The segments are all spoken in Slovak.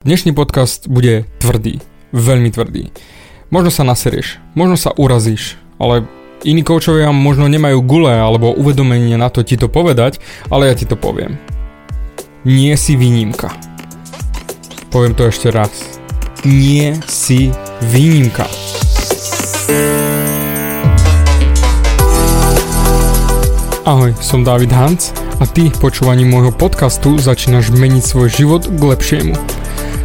Dnešný podcast bude tvrdý, veľmi tvrdý. Možno sa naserieš, možno sa urazíš, ale iní koučovia možno nemajú gule alebo uvedomenie na to ti to povedať, ale ja ti to poviem. Nie si výnimka. Poviem to ešte raz. Nie si výnimka. Ahoj, som David Hans a ty počúvaním môjho podcastu začínaš meniť svoj život k lepšiemu.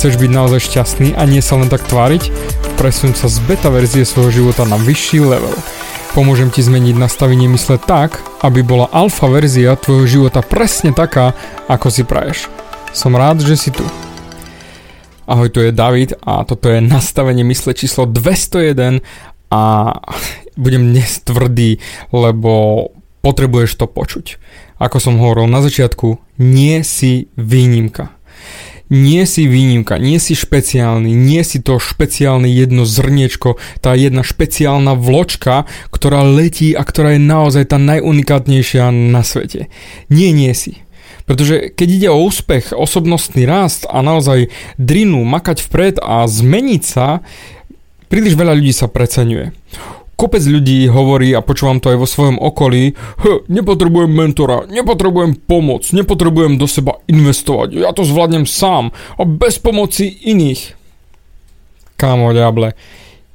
Chceš byť naozaj šťastný a nie sa len tak tváriť? Presun sa z beta verzie svojho života na vyšší level. Pomôžem ti zmeniť nastavenie mysle tak, aby bola alfa verzia tvojho života presne taká, ako si praješ. Som rád, že si tu. Ahoj, tu je David a toto je nastavenie mysle číslo 201 a budem dnes tvrdý, lebo potrebuješ to počuť. Ako som hovoril na začiatku, nie si výnimka nie si výnimka, nie si špeciálny, nie si to špeciálne jedno zrniečko, tá jedna špeciálna vločka, ktorá letí a ktorá je naozaj tá najunikátnejšia na svete. Nie, nie si. Pretože keď ide o úspech, osobnostný rast a naozaj drinu, makať vpred a zmeniť sa, príliš veľa ľudí sa preceňuje kopec ľudí hovorí a počúvam to aj vo svojom okolí, nepotrebujem mentora, nepotrebujem pomoc, nepotrebujem do seba investovať, ja to zvládnem sám a bez pomoci iných. Kámo, diable,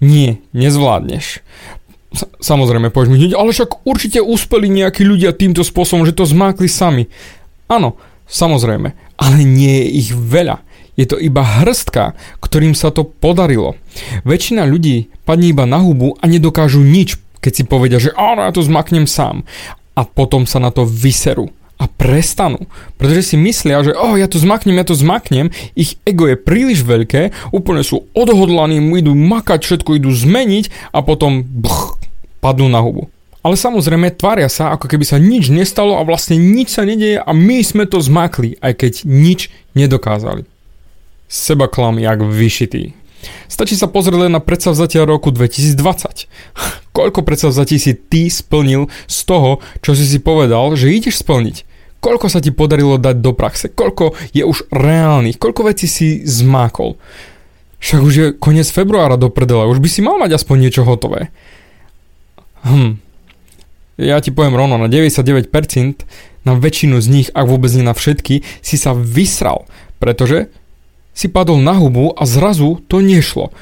nie, nezvládneš. Samozrejme, povieš mi, ale však určite uspeli nejakí ľudia týmto spôsobom, že to zmákli sami. Áno, samozrejme, ale nie je ich veľa. Je to iba hrstka, ktorým sa to podarilo. Väčšina ľudí padne iba na hubu a nedokážu nič, keď si povedia, že áno, ja to zmaknem sám. A potom sa na to vyserú a prestanú. Pretože si myslia, že oh, ja to zmaknem, ja to zmaknem, ich ego je príliš veľké, úplne sú odhodlaní, idú makať, všetko idú zmeniť a potom bch, padnú na hubu. Ale samozrejme tvária sa, ako keby sa nič nestalo a vlastne nič sa nedieje a my sme to zmakli, aj keď nič nedokázali. Seba klam jak vyšitý. Stačí sa pozrieť len na predsavzatia roku 2020. Koľko predsavzatí si ty splnil z toho, čo si si povedal, že ideš splniť? Koľko sa ti podarilo dať do praxe? Koľko je už reálnych? Koľko vecí si zmákol? Však už je koniec februára do prdele, už by si mal mať aspoň niečo hotové. Hm. Ja ti poviem rovno, na 99% na väčšinu z nich, ak vôbec nie na všetky, si sa vysral, pretože si padol na hubu a zrazu to nešlo.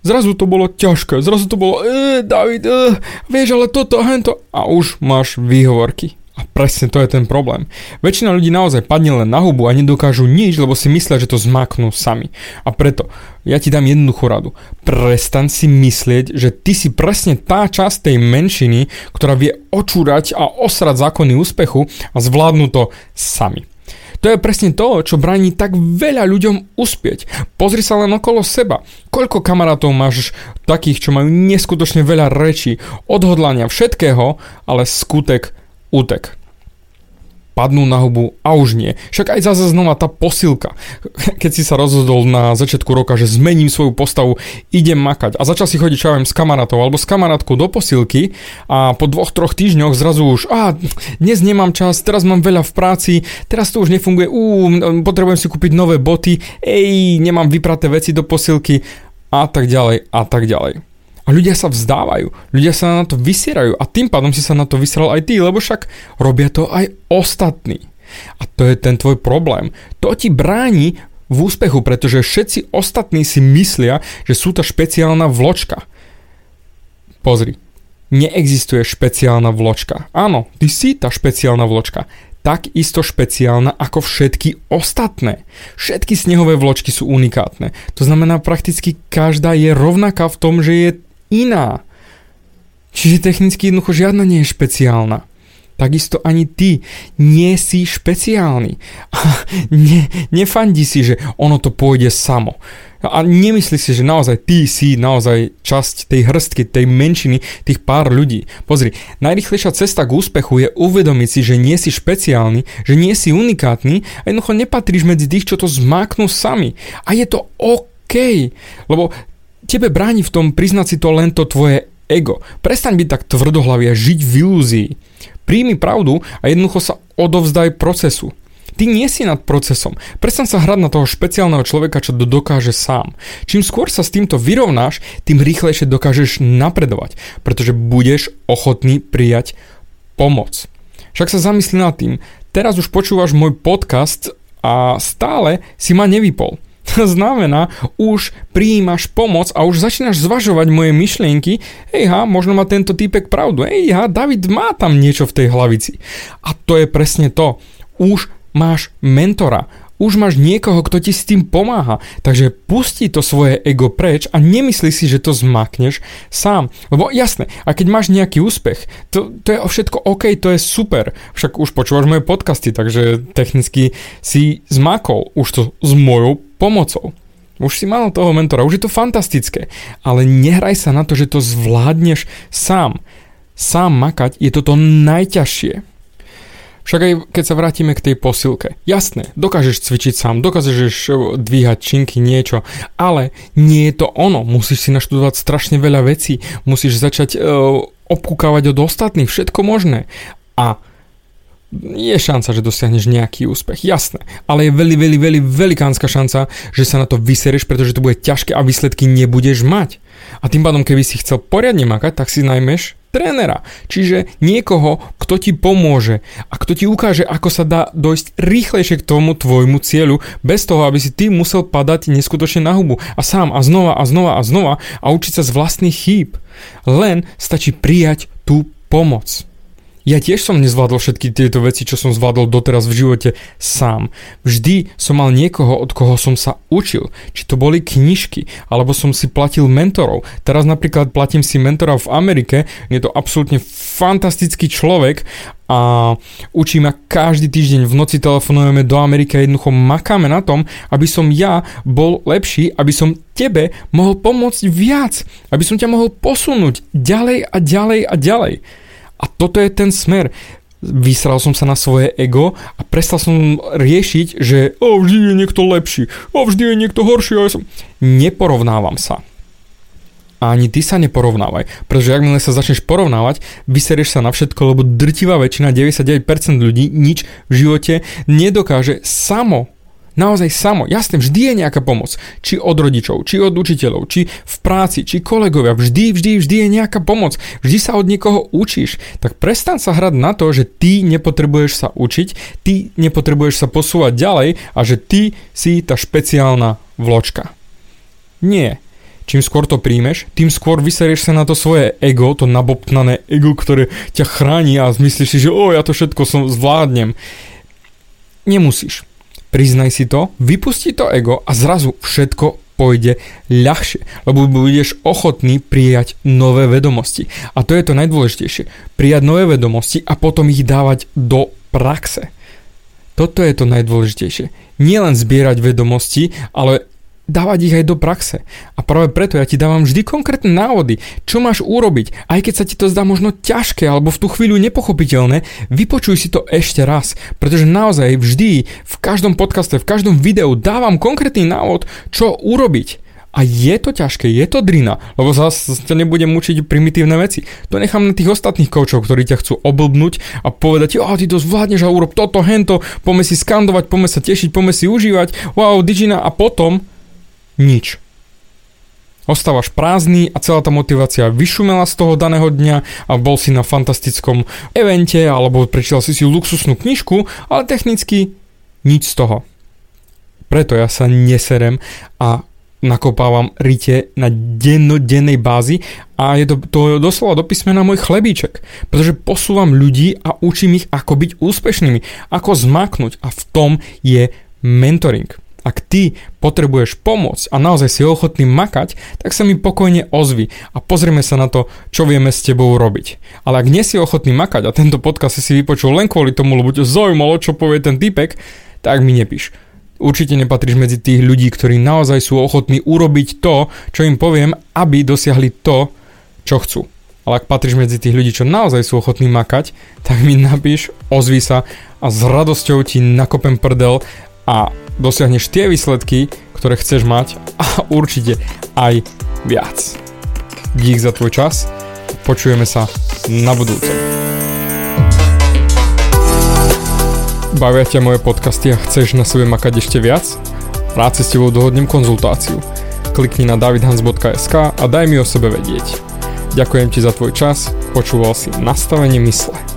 Zrazu to bolo ťažké, zrazu to bolo, David, e, vieš, ale toto, hento, a už máš výhovorky. A presne to je ten problém. Väčšina ľudí naozaj padne len na hubu a nedokážu nič, lebo si myslia, že to zmaknú sami. A preto ja ti dám jednoduchú radu. Prestan si myslieť, že ty si presne tá časť tej menšiny, ktorá vie očúrať a osrať zákony úspechu a zvládnu to sami. To je presne to, čo bráni tak veľa ľuďom uspieť. Pozri sa len okolo seba. Koľko kamarátov máš takých, čo majú neskutočne veľa rečí, odhodlania všetkého, ale skutek útek padnú na hubu a už nie. Však aj zase znova tá posilka. Keď si sa rozhodol na začiatku roka, že zmením svoju postavu, idem makať a začal si chodiť čo s kamarátov alebo s kamarátkou do posilky a po dvoch, troch týždňoch zrazu už, a dnes nemám čas, teraz mám veľa v práci, teraz to už nefunguje, ú, potrebujem si kúpiť nové boty, ej, nemám vypraté veci do posilky a tak ďalej a tak ďalej. A ľudia sa vzdávajú, ľudia sa na to vysierajú a tým pádom si sa na to vysral aj ty, lebo však robia to aj ostatní. A to je ten tvoj problém. To ti bráni v úspechu, pretože všetci ostatní si myslia, že sú to špeciálna vločka. Pozri, neexistuje špeciálna vločka. Áno, ty si tá špeciálna vločka takisto špeciálna ako všetky ostatné. Všetky snehové vločky sú unikátne. To znamená, prakticky každá je rovnaká v tom, že je iná. Čiže technicky jednoducho žiadna nie je špeciálna. takisto ani ty nie si špeciálny. A ne, nefandí si, že ono to pôjde samo. A nemyslí si, že naozaj ty si naozaj časť tej hrstky, tej menšiny, tých pár ľudí. Pozri, najrychlejšia cesta k úspechu je uvedomiť si, že nie si špeciálny, že nie si unikátny a jednoducho nepatríš medzi tých, čo to zmáknú sami. A je to OK, lebo tebe bráni v tom priznať si to len to tvoje ego. Prestaň byť tak tvrdohlavý a žiť v ilúzii. Príjmi pravdu a jednoducho sa odovzdaj procesu. Ty nie si nad procesom. Prestaň sa hrať na toho špeciálneho človeka, čo dokáže sám. Čím skôr sa s týmto vyrovnáš, tým rýchlejšie dokážeš napredovať, pretože budeš ochotný prijať pomoc. Však sa zamyslí nad tým, teraz už počúvaš môj podcast a stále si ma nevypol. To znamená, už prijímaš pomoc a už začínaš zvažovať moje myšlienky. Hej ha, možno má tento týpek pravdu. Hej ha, David má tam niečo v tej hlavici. A to je presne to. Už máš mentora, už máš niekoho, kto ti s tým pomáha. Takže pustí to svoje ego preč a nemyslí si, že to zmakneš sám. Lebo jasné, a keď máš nejaký úspech, to, to je všetko OK, to je super. Však už počúvaš moje podcasty, takže technicky si zmakol už to s mojou pomocou. Už si mal toho mentora, už je to fantastické. Ale nehraj sa na to, že to zvládneš sám. Sám makať je toto najťažšie. Však aj keď sa vrátime k tej posilke. Jasné, dokážeš cvičiť sám, dokážeš eh, dvíhať činky, niečo, ale nie je to ono. Musíš si naštudovať strašne veľa vecí, musíš začať uh, obkúkavať od ostatných, všetko možné. A je šanca, že dosiahneš nejaký úspech, jasné, ale je veľmi, veľmi, veľmi velikánska šanca, že sa na to vysereš, pretože to bude ťažké a výsledky nebudeš mať. A tým pádom, keby si chcel poriadne makať, tak si najmeš trénera. Čiže niekoho, kto ti pomôže a kto ti ukáže, ako sa dá dojsť rýchlejšie k tomu tvojmu cieľu, bez toho, aby si ty musel padať neskutočne na hubu a sám a znova a znova a znova a učiť sa z vlastných chýb. Len stačí prijať tú pomoc. Ja tiež som nezvládol všetky tieto veci, čo som zvládol doteraz v živote sám. Vždy som mal niekoho, od koho som sa učil. Či to boli knižky, alebo som si platil mentorov. Teraz napríklad platím si mentora v Amerike, je to absolútne fantastický človek a učí ma každý týždeň v noci telefonujeme do Ameriky a jednoducho makáme na tom, aby som ja bol lepší, aby som tebe mohol pomôcť viac, aby som ťa mohol posunúť ďalej a ďalej a ďalej. A toto je ten smer. Vysral som sa na svoje ego a prestal som riešiť, že o, vždy je niekto lepší, o, vždy je niekto horší. Ja som... Neporovnávam sa. A ani ty sa neporovnávaj, pretože ak sa začneš porovnávať, vyserieš sa na všetko, lebo drtivá väčšina, 99% ľudí nič v živote nedokáže samo naozaj samo. Jasne, vždy je nejaká pomoc. Či od rodičov, či od učiteľov, či v práci, či kolegovia. Vždy, vždy, vždy je nejaká pomoc. Vždy sa od niekoho učíš. Tak prestan sa hrať na to, že ty nepotrebuješ sa učiť, ty nepotrebuješ sa posúvať ďalej a že ty si tá špeciálna vločka. Nie. Čím skôr to príjmeš, tým skôr vyserieš sa na to svoje ego, to nabobtnané ego, ktoré ťa chráni a myslíš si, že o, ja to všetko som zvládnem. Nemusíš. Priznaj si to, vypusti to ego a zrazu všetko pôjde ľahšie, lebo budeš ochotný prijať nové vedomosti. A to je to najdôležitejšie. Prijať nové vedomosti a potom ich dávať do praxe. Toto je to najdôležitejšie. Nie len zbierať vedomosti, ale dávať ich aj do praxe. A práve preto ja ti dávam vždy konkrétne návody, čo máš urobiť. Aj keď sa ti to zdá možno ťažké alebo v tú chvíľu nepochopiteľné, vypočuj si to ešte raz, pretože naozaj vždy v každom podcaste, v každom videu dávam konkrétny návod, čo urobiť. A je to ťažké, je to drina, lebo zase ťa nebudem učiť primitívne veci. To nechám na tých ostatných koučov, ktorí ťa chcú oblbnúť a povedať, oh, ty to zvládneš a urob toto, hento, poďme si skandovať, poďme sa tešiť, poďme si užívať, wow, digina a potom nič. Ostávaš prázdny a celá tá motivácia vyšumela z toho daného dňa a bol si na fantastickom evente alebo prečítal si si luxusnú knižku, ale technicky nič z toho. Preto ja sa neserem a nakopávam rite na dennodennej bázi a je to, to doslova do písmena môj chlebíček, pretože posúvam ľudí a učím ich ako byť úspešnými, ako zmaknúť a v tom je mentoring. Ak ty potrebuješ pomoc a naozaj si ochotný makať, tak sa mi pokojne ozvi a pozrieme sa na to, čo vieme s tebou robiť. Ale ak nie si ochotný makať a tento podcast si vypočul len kvôli tomu, lebo ťa zaujímalo, čo povie ten typek, tak mi nepíš. Určite nepatríš medzi tých ľudí, ktorí naozaj sú ochotní urobiť to, čo im poviem, aby dosiahli to, čo chcú. Ale ak patríš medzi tých ľudí, čo naozaj sú ochotní makať, tak mi napíš, ozví sa a s radosťou ti nakopem prdel a dosiahneš tie výsledky, ktoré chceš mať a určite aj viac. Dík za tvoj čas, počujeme sa na budúce. Bavia ťa moje podcasty a chceš na sebe makať ešte viac? Rád si s tebou dohodnem konzultáciu. Klikni na davidhans.sk a daj mi o sebe vedieť. Ďakujem ti za tvoj čas, počúval si nastavenie mysle.